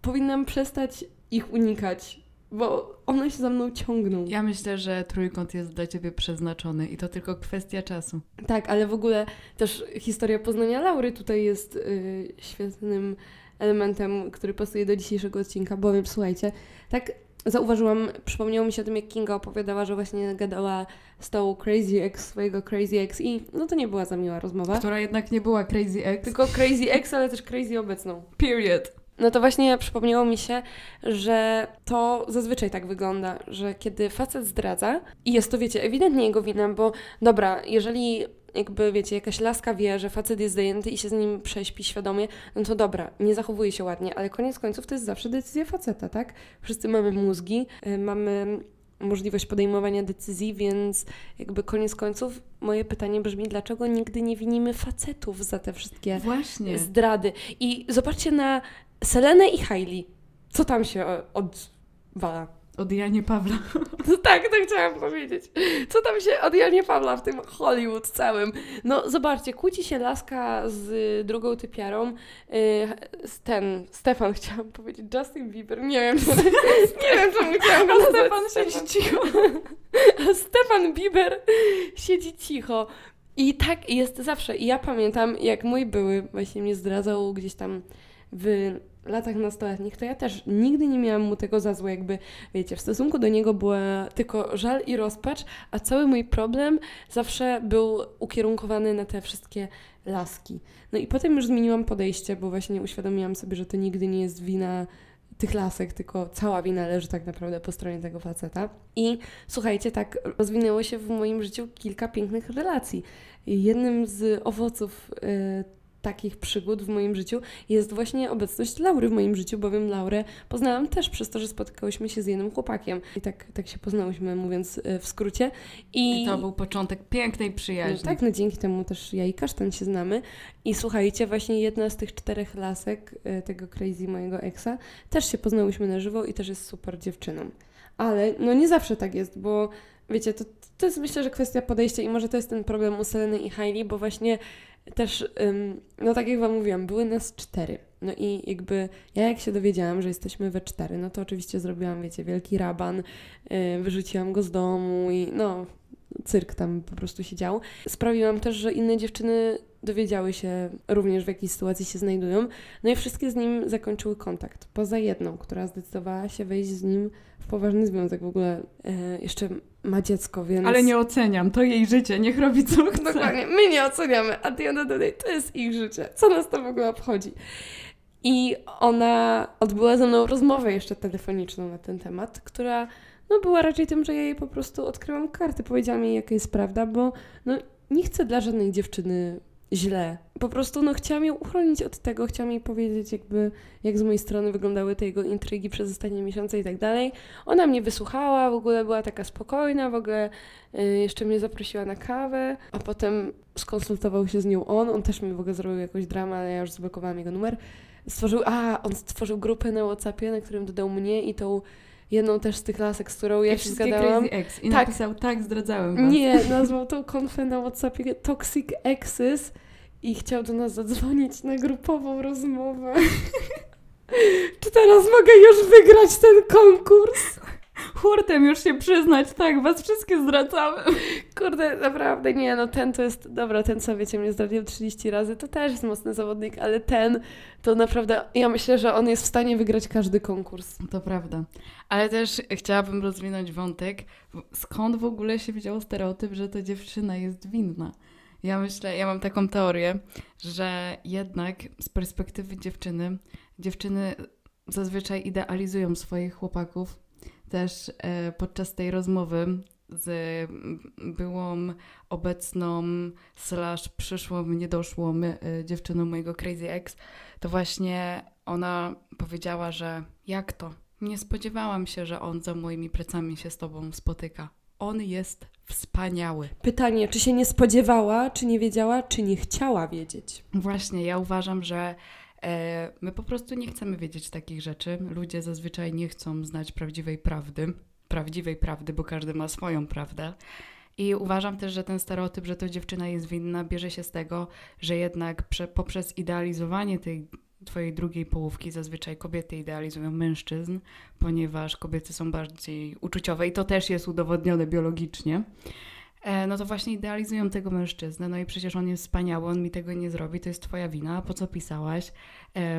S1: powinnam przestać ich unikać, bo one się za mną ciągną.
S2: Ja myślę, że trójkąt jest dla ciebie przeznaczony i to tylko kwestia czasu.
S1: Tak, ale w ogóle też historia poznania Laury tutaj jest yy, świetnym elementem, który pasuje do dzisiejszego odcinka, bowiem słuchajcie, tak zauważyłam, przypomniało mi się o tym, jak Kinga opowiadała, że właśnie gadała z tą Crazy Ex, swojego Crazy Ex i no to nie była za miła rozmowa.
S2: Która jednak nie była Crazy Ex.
S1: Tylko Crazy Ex, ale też Crazy obecną.
S2: Period.
S1: No to właśnie przypomniało mi się, że to zazwyczaj tak wygląda, że kiedy facet zdradza i jest to, wiecie, ewidentnie jego wina, bo dobra, jeżeli jakby, wiecie, jakaś laska wie, że facet jest zajęty i się z nim prześpi świadomie, no to dobra, nie zachowuje się ładnie, ale koniec końców to jest zawsze decyzja faceta, tak? Wszyscy mamy mózgi, y, mamy możliwość podejmowania decyzji, więc jakby koniec końców moje pytanie brzmi, dlaczego nigdy nie winimy facetów za te wszystkie
S2: Właśnie.
S1: zdrady? I zobaczcie na Selenę i Hailey. Co tam się odwala?
S2: Od Janie Pawla.
S1: No tak, to chciałam powiedzieć. Co tam się od Janie Pawla w tym Hollywood całym? No zobaczcie, kłóci się laska z drugą typiarą. Z ten, Stefan chciałam powiedzieć, Justin Bieber, nie wiem, nie wiem czemu chciałam go
S2: A Stefan siedzi cicho.
S1: A Stefan Bieber siedzi cicho. I tak jest zawsze. I ja pamiętam, jak mój były właśnie mnie zdradzał gdzieś tam w latach nastoletnich, to ja też nigdy nie miałam mu tego za złe, jakby, wiecie, w stosunku do niego była tylko żal i rozpacz, a cały mój problem zawsze był ukierunkowany na te wszystkie laski. No i potem już zmieniłam podejście, bo właśnie uświadomiłam sobie, że to nigdy nie jest wina tych lasek, tylko cała wina leży tak naprawdę po stronie tego faceta. I słuchajcie, tak rozwinęło się w moim życiu kilka pięknych relacji. Jednym z owoców y, takich przygód w moim życiu jest właśnie obecność Laury w moim życiu, bowiem Laurę poznałam też przez to, że spotykałyśmy się z jednym chłopakiem. I tak, tak się poznałyśmy, mówiąc y, w skrócie. I,
S2: I to był początek pięknej przyjaźni.
S1: no tak, no dzięki temu też ja i Kasztan się znamy. I słuchajcie, właśnie jedna z tych czterech lasek y, tego crazy mojego exa też się poznałyśmy na żywo i też jest super dziewczyną. Ale no nie zawsze tak jest, bo wiecie, to, to jest myślę, że kwestia podejścia i może to jest ten problem u Seleny i Hailey, bo właśnie też, no tak jak Wam mówiłam, były nas cztery. No i jakby ja jak się dowiedziałam, że jesteśmy we cztery, no to oczywiście zrobiłam, wiecie, wielki raban, yy, wyrzuciłam go z domu i no, cyrk tam po prostu się dział. Sprawiłam też, że inne dziewczyny dowiedziały się również w jakiej sytuacji się znajdują, no i wszystkie z nim zakończyły kontakt. Poza jedną, która zdecydowała się wejść z nim w poważny związek. W ogóle e, jeszcze ma dziecko, więc...
S2: Ale nie oceniam, to jej życie, niech robi co chce.
S1: Dokładnie, my nie oceniamy, a the day to jest ich życie. Co nas to w ogóle obchodzi? I ona odbyła ze mną rozmowę jeszcze telefoniczną na ten temat, która no, była raczej tym, że ja jej po prostu odkryłam karty. Powiedziałam jej, jaka jest prawda, bo no, nie chcę dla żadnej dziewczyny źle. Po prostu no, chciałam ją uchronić od tego, chciałam jej powiedzieć jakby, jak z mojej strony wyglądały te jego intrygi przez ostatnie miesiące i tak dalej. Ona mnie wysłuchała, w ogóle była taka spokojna, w ogóle y, jeszcze mnie zaprosiła na kawę, a potem skonsultował się z nią on, on też mi w ogóle zrobił jakąś dramę, ale ja już zablokowałam jego numer. Stworzył, a, on stworzył grupę na Whatsappie, na którym dodał mnie i tą jedną też z tych lasek, z którą ja
S2: I
S1: się zgadałam.
S2: Crazy Ex. I
S1: Tak.
S2: napisał, tak, zdradzałem was.
S1: Nie, nazwał tą konfę na Whatsappie Toxic Exes i chciał do nas zadzwonić na grupową rozmowę. Czy teraz mogę już wygrać ten konkurs?
S2: Hurtem już się przyznać, tak, was wszystkie zdradzałem.
S1: Kurde, naprawdę nie, no ten to jest, dobra, ten co wiecie, mnie zdradził 30 razy, to też jest mocny zawodnik, ale ten to naprawdę, ja myślę, że on jest w stanie wygrać każdy konkurs.
S2: To prawda. Ale też chciałabym rozwinąć wątek, skąd w ogóle się wziął stereotyp, że to dziewczyna jest winna. Ja myślę, ja mam taką teorię, że jednak z perspektywy dziewczyny, dziewczyny zazwyczaj idealizują swoich chłopaków. Też e, podczas tej rozmowy z byłą obecną slash przyszłą, niedoszłą e, dziewczyną mojego Crazy Ex, to właśnie ona powiedziała, że jak to? Nie spodziewałam się, że on za moimi plecami się z tobą spotyka. On jest wspaniały.
S1: Pytanie, czy się nie spodziewała, czy nie wiedziała, czy nie chciała wiedzieć?
S2: Właśnie, ja uważam, że my po prostu nie chcemy wiedzieć takich rzeczy. Ludzie zazwyczaj nie chcą znać prawdziwej prawdy. Prawdziwej prawdy, bo każdy ma swoją prawdę. I uważam też, że ten stereotyp, że to dziewczyna jest winna, bierze się z tego, że jednak prze, poprzez idealizowanie tej twojej drugiej połówki. Zazwyczaj kobiety idealizują mężczyzn, ponieważ kobiety są bardziej uczuciowe i to też jest udowodnione biologicznie. E, no to właśnie idealizują tego mężczyznę, no i przecież on jest wspaniały, on mi tego nie zrobi, to jest twoja wina, po co pisałaś,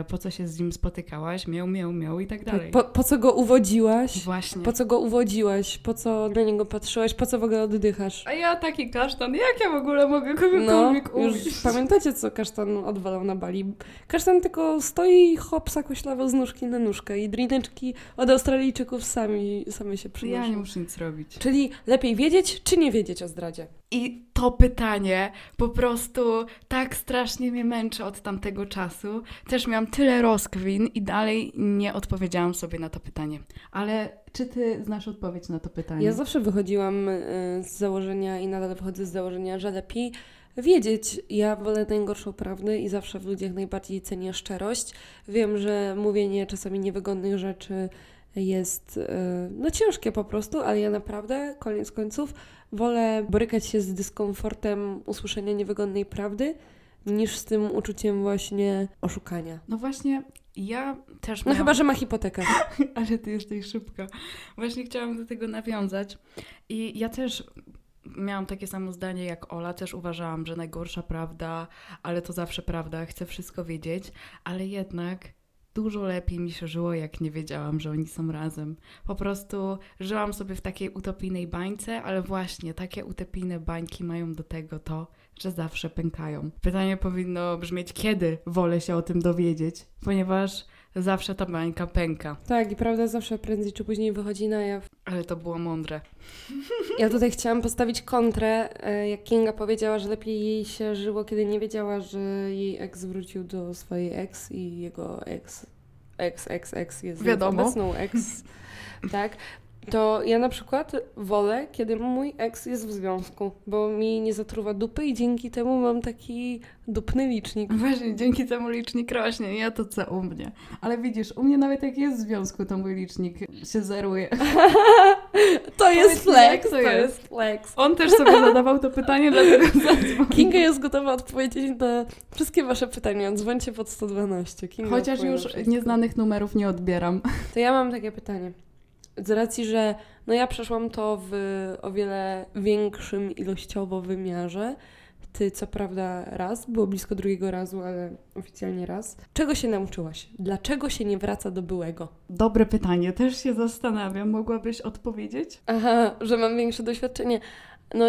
S2: po co się z nim spotykałaś, miał, miał, miał i tak dalej.
S1: Po, po co go uwodziłaś?
S2: Właśnie.
S1: Po co go uwodziłaś? Po co na niego patrzyłaś? Po co w ogóle oddychasz?
S2: A ja taki kasztan, jak ja w ogóle mogę
S1: No,
S2: kogokolwiek
S1: już
S2: ubić?
S1: pamiętacie, co kasztan odwalał na bali? Kasztan tylko stoi i hopsa koślawo z nóżki na nóżkę i drineczki od Australijczyków sami, same się przynoszą.
S2: Ja nie muszę nic robić.
S1: Czyli lepiej wiedzieć, czy nie wiedzieć o zdradzie?
S2: I to pytanie po prostu tak strasznie mnie męczy od tamtego czasu. Też miałam tyle rozkwin i dalej nie odpowiedziałam sobie na to pytanie. Ale czy ty znasz odpowiedź na to pytanie?
S1: Ja zawsze wychodziłam y, z założenia i nadal wychodzę z założenia, że lepiej wiedzieć. Ja wolę najgorszą prawdę i zawsze w ludziach najbardziej cenię szczerość. Wiem, że mówienie czasami niewygodnych rzeczy jest y, no ciężkie po prostu, ale ja naprawdę, koniec końców, wolę borykać się z dyskomfortem usłyszenia niewygodnej prawdy, niż z tym uczuciem właśnie oszukania.
S2: No właśnie, ja też
S1: No
S2: miałam...
S1: chyba, że ma hipotekę.
S2: Ale ty jesteś szybka. Właśnie chciałam do tego nawiązać. I ja też miałam takie samo zdanie jak Ola. Też uważałam, że najgorsza prawda, ale to zawsze prawda. Chcę wszystko wiedzieć, ale jednak dużo lepiej mi się żyło, jak nie wiedziałam, że oni są razem. Po prostu żyłam sobie w takiej utopijnej bańce, ale właśnie takie utopijne bańki mają do tego to, że zawsze pękają. Pytanie powinno brzmieć, kiedy wolę się o tym dowiedzieć, ponieważ zawsze ta bańka pęka.
S1: Tak, i prawda zawsze prędzej czy później wychodzi na jaw.
S2: Ale to było mądre.
S1: Ja tutaj chciałam postawić kontrę, e, jak Kinga powiedziała, że lepiej jej się żyło, kiedy nie wiedziała, że jej ex wrócił do swojej ex i jego ex, ex, ex, ex jest
S2: Wiadomo.
S1: obecną ex, tak? To ja na przykład wolę, kiedy mój ex jest w związku, bo mi nie zatruwa dupy i dzięki temu mam taki dupny licznik.
S2: Właśnie, dzięki temu licznik rośnie. Ja to co u mnie. Ale widzisz, u mnie nawet jak jest w związku, to mój licznik się zeruje.
S1: To jest flex,
S2: to
S1: to
S2: jest?
S1: flex.
S2: On też sobie zadawał to pytanie, dlatego zadzwonił.
S1: Kinga jest gotowa odpowiedzieć na wszystkie wasze pytania. Dzwońcie pod 112. Kinga
S2: Chociaż już
S1: wszystko.
S2: nieznanych numerów nie odbieram.
S1: To ja mam takie pytanie. Z racji, że no ja przeszłam to w o wiele większym ilościowo wymiarze. Ty co prawda raz, było blisko drugiego razu, ale oficjalnie raz. Czego się nauczyłaś? Dlaczego się nie wraca do byłego?
S2: Dobre pytanie, też się zastanawiam. Mogłabyś odpowiedzieć?
S1: Aha, że mam większe doświadczenie. No,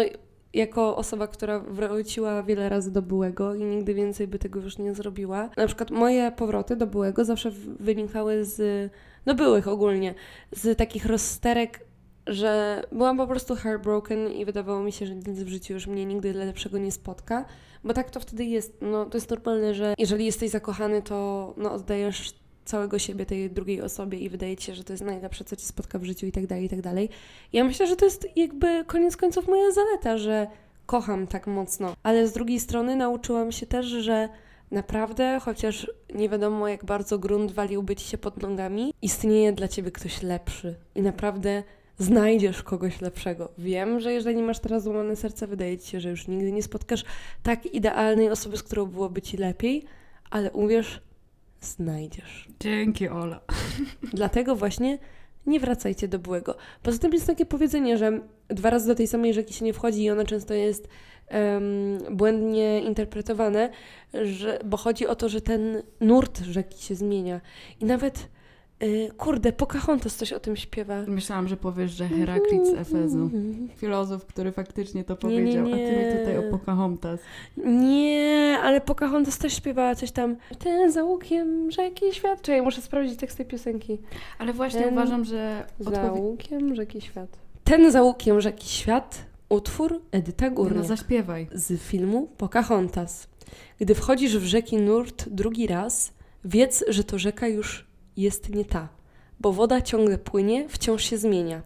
S1: jako osoba, która wróciła wiele razy do byłego i nigdy więcej by tego już nie zrobiła. Na przykład moje powroty do byłego zawsze wynikały z, no byłych ogólnie, z takich rozsterek, że byłam po prostu heartbroken i wydawało mi się, że nic w życiu już mnie nigdy lepszego nie spotka. Bo tak to wtedy jest. No, to jest normalne, że jeżeli jesteś zakochany, to no, oddajesz całego siebie tej drugiej osobie i wydaje ci się, że to jest najlepsze, co ci spotka w życiu i tak dalej, i tak dalej. Ja myślę, że to jest jakby koniec końców moja zaleta, że kocham tak mocno. Ale z drugiej strony nauczyłam się też, że naprawdę, chociaż nie wiadomo jak bardzo grunt waliłby ci się pod nogami, istnieje dla ciebie ktoś lepszy. I naprawdę znajdziesz kogoś lepszego. Wiem, że jeżeli masz teraz złamane serce, wydaje ci się, że już nigdy nie spotkasz tak idealnej osoby, z którą byłoby ci lepiej, ale uwierz, znajdziesz.
S2: Dzięki, Ola.
S1: Dlatego właśnie nie wracajcie do byłego. Poza tym jest takie powiedzenie, że dwa razy do tej samej rzeki się nie wchodzi i ona często jest em, błędnie interpretowane, że, bo chodzi o to, że ten nurt rzeki się zmienia. I nawet, y, kurde, Pocahontas coś o tym śpiewa.
S2: Myślałam, że powiesz, że Heraklit z Efezu. Filozof, który faktycznie to
S1: Nie, nie,
S2: powiedział, a ty mi
S1: nie.
S2: tutaj o Pocahontas.
S1: Nie, ale Pocahontas też śpiewała coś tam. Ten za łukiem rzeki świat. Czekaj, muszę sprawdzić tekst tej piosenki.
S2: Ale właśnie
S1: Ten
S2: uważam, że
S1: Za
S2: odpowiedź...
S1: łukiem rzeki świat. Ten za łukiem rzeki świat, utwór Edyta
S2: No
S1: Górniak.
S2: zaśpiewaj.
S1: z filmu Pocahontas. Gdy wchodzisz w rzeki nurt drugi raz, wiedz, że to rzeka już jest nie ta, bo woda ciągle płynie, wciąż się zmienia.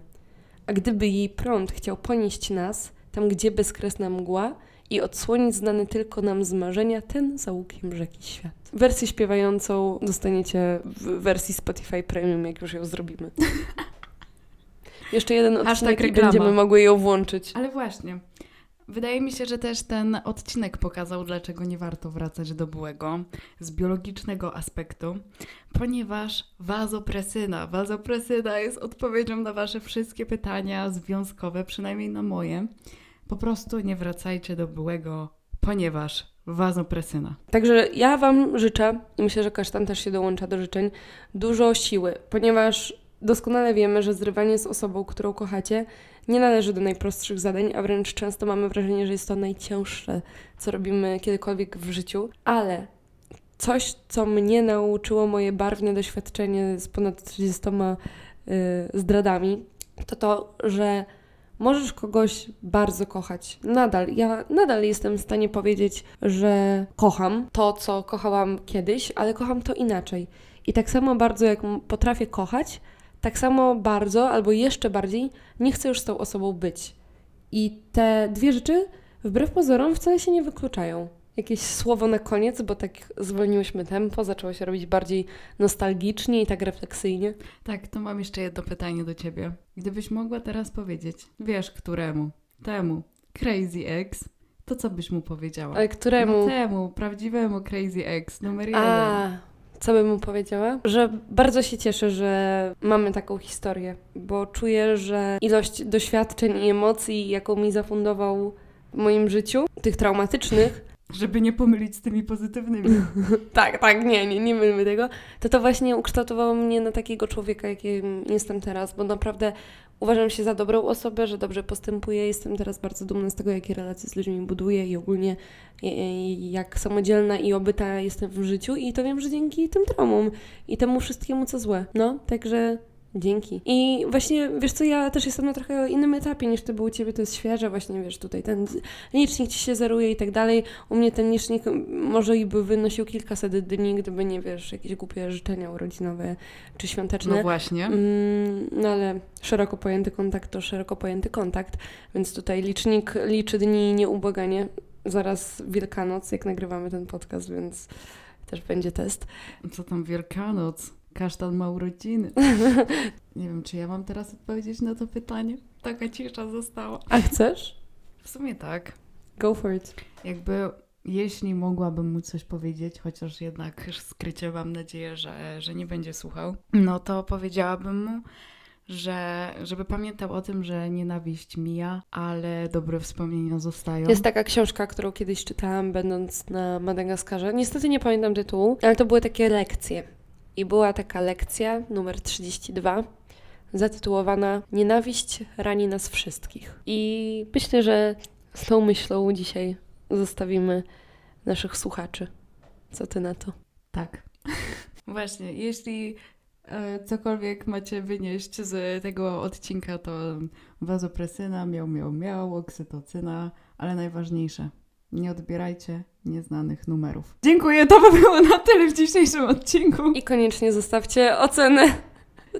S1: A gdyby jej prąd chciał ponieść nas, tam gdzie bezkresna mgła i odsłonić znane tylko nam z marzenia ten za łukiem rzeki świat. Wersję śpiewającą dostaniecie w wersji Spotify Premium, jak już ją zrobimy. Jeszcze jeden odcinek i będziemy mogły ją włączyć.
S2: Ale właśnie, Wydaje mi się, że też ten odcinek pokazał, dlaczego nie warto wracać do byłego z biologicznego aspektu, ponieważ wazopresyna, wazopresyna jest odpowiedzią na wasze wszystkie pytania związkowe, przynajmniej na moje. Po prostu nie wracajcie do byłego, ponieważ wazopresyna.
S1: Także ja Wam życzę, i myślę, że kasztan też się dołącza do życzeń, dużo siły, ponieważ doskonale wiemy, że zrywanie z osobą, którą kochacie, nie należy do najprostszych zadań, a wręcz często mamy wrażenie, że jest to najcięższe, co robimy kiedykolwiek w życiu. Ale coś, co mnie nauczyło moje barwne doświadczenie z ponad 30 y, zdradami, to to, że możesz kogoś bardzo kochać. Nadal, ja nadal jestem w stanie powiedzieć, że kocham to, co kochałam kiedyś, ale kocham to inaczej. I tak samo bardzo, jak potrafię kochać, tak samo bardzo, albo jeszcze bardziej, nie chcę już z tą osobą być. I te dwie rzeczy, wbrew pozorom, wcale się nie wykluczają. Jakieś słowo na koniec, bo tak zwolniłyśmy tempo, zaczęło się robić bardziej nostalgicznie i tak refleksyjnie.
S2: Tak, to mam jeszcze jedno pytanie do ciebie. Gdybyś mogła teraz powiedzieć, wiesz któremu, temu, Crazy Ex, to co byś mu powiedziała?
S1: Ale któremu?
S2: No temu, prawdziwemu Crazy Ex, numer jeden.
S1: A, co bym mu powiedziała? Że bardzo się cieszę, że mamy taką historię, bo czuję, że ilość doświadczeń i emocji, jaką mi zafundował w moim życiu, tych traumatycznych,
S2: Żeby nie pomylić z tymi pozytywnymi.
S1: tak, tak, nie, nie, nie mylmy tego, to to właśnie ukształtowało mnie na takiego człowieka, jakim jestem teraz, bo naprawdę uważam się za dobrą osobę, że dobrze postępuję, jestem teraz bardzo dumna z tego, jakie relacje z ludźmi buduję i ogólnie jak samodzielna i obyta jestem w życiu i to wiem, że dzięki tym traumom i temu wszystkiemu, co złe. No, także dzięki. I właśnie, wiesz co, ja też jestem na trochę innym etapie niż ty, bo u ciebie to jest świeże, właśnie, wiesz, tutaj ten licznik ci się zeruje i tak dalej. U mnie ten licznik może i by wynosił kilkaset dni, gdyby nie, wiesz, jakieś głupie życzenia urodzinowe czy świąteczne.
S2: No właśnie.
S1: Mm, no ale szeroko pojęty kontakt to szeroko pojęty kontakt, więc tutaj licznik liczy dni nieubłaganie. Zaraz Wielkanoc, jak nagrywamy ten podcast, więc też będzie test.
S2: Co tam Wielkanoc? Kasztan ma urodziny. Nie wiem, czy ja mam teraz odpowiedzieć na to pytanie? Taka cisza została.
S1: A chcesz?
S2: W sumie tak.
S1: Go for it.
S2: Jakby, jeśli mogłabym mu coś powiedzieć, chociaż jednak skrycie mam nadzieję, że, że nie będzie słuchał, no to powiedziałabym mu, że żeby pamiętał o tym, że nienawiść mija, ale dobre wspomnienia zostają.
S1: Jest taka książka, którą kiedyś czytałam, będąc na Madagaskarze. Niestety nie pamiętam tytułu, ale to były takie lekcje. I była taka lekcja numer 32, zatytułowana Nienawiść rani nas wszystkich. I myślę, że z tą myślą dzisiaj zostawimy naszych słuchaczy. Co ty na to?
S2: Tak. Właśnie, jeśli e, cokolwiek macie wynieść z tego odcinka, to wazopresyna, miał, miał, miał, oksytocyna, ale najważniejsze, nie odbierajcie nieznanych numerów. Dziękuję, to by było na tyle w dzisiejszym odcinku.
S1: I koniecznie zostawcie ocenę.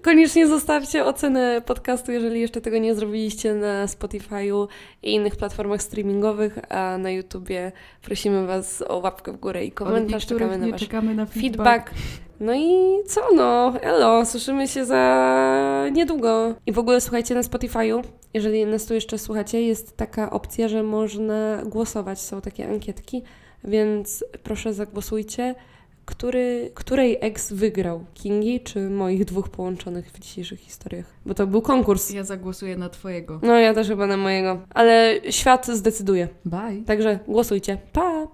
S1: Koniecznie zostawcie ocenę podcastu, jeżeli jeszcze tego nie zrobiliście na Spotify'u i innych platformach streamingowych, a na YouTubie prosimy Was o łapkę w górę i komentarz. Czekamy na Wasz
S2: czekamy na feedback.
S1: feedback. No i co no? Elo, słyszymy się za niedługo. I w ogóle słuchajcie na Spotify'u, jeżeli nas tu jeszcze słuchacie, jest taka opcja, że można głosować. Są takie ankietki, więc proszę zagłosujcie, który, której ex wygrał? Kingi czy moich dwóch połączonych w dzisiejszych historiach? Bo to był konkurs.
S2: Ja zagłosuję na twojego.
S1: No ja też chyba na mojego. Ale świat zdecyduje.
S2: Bye.
S1: Także głosujcie. Pa!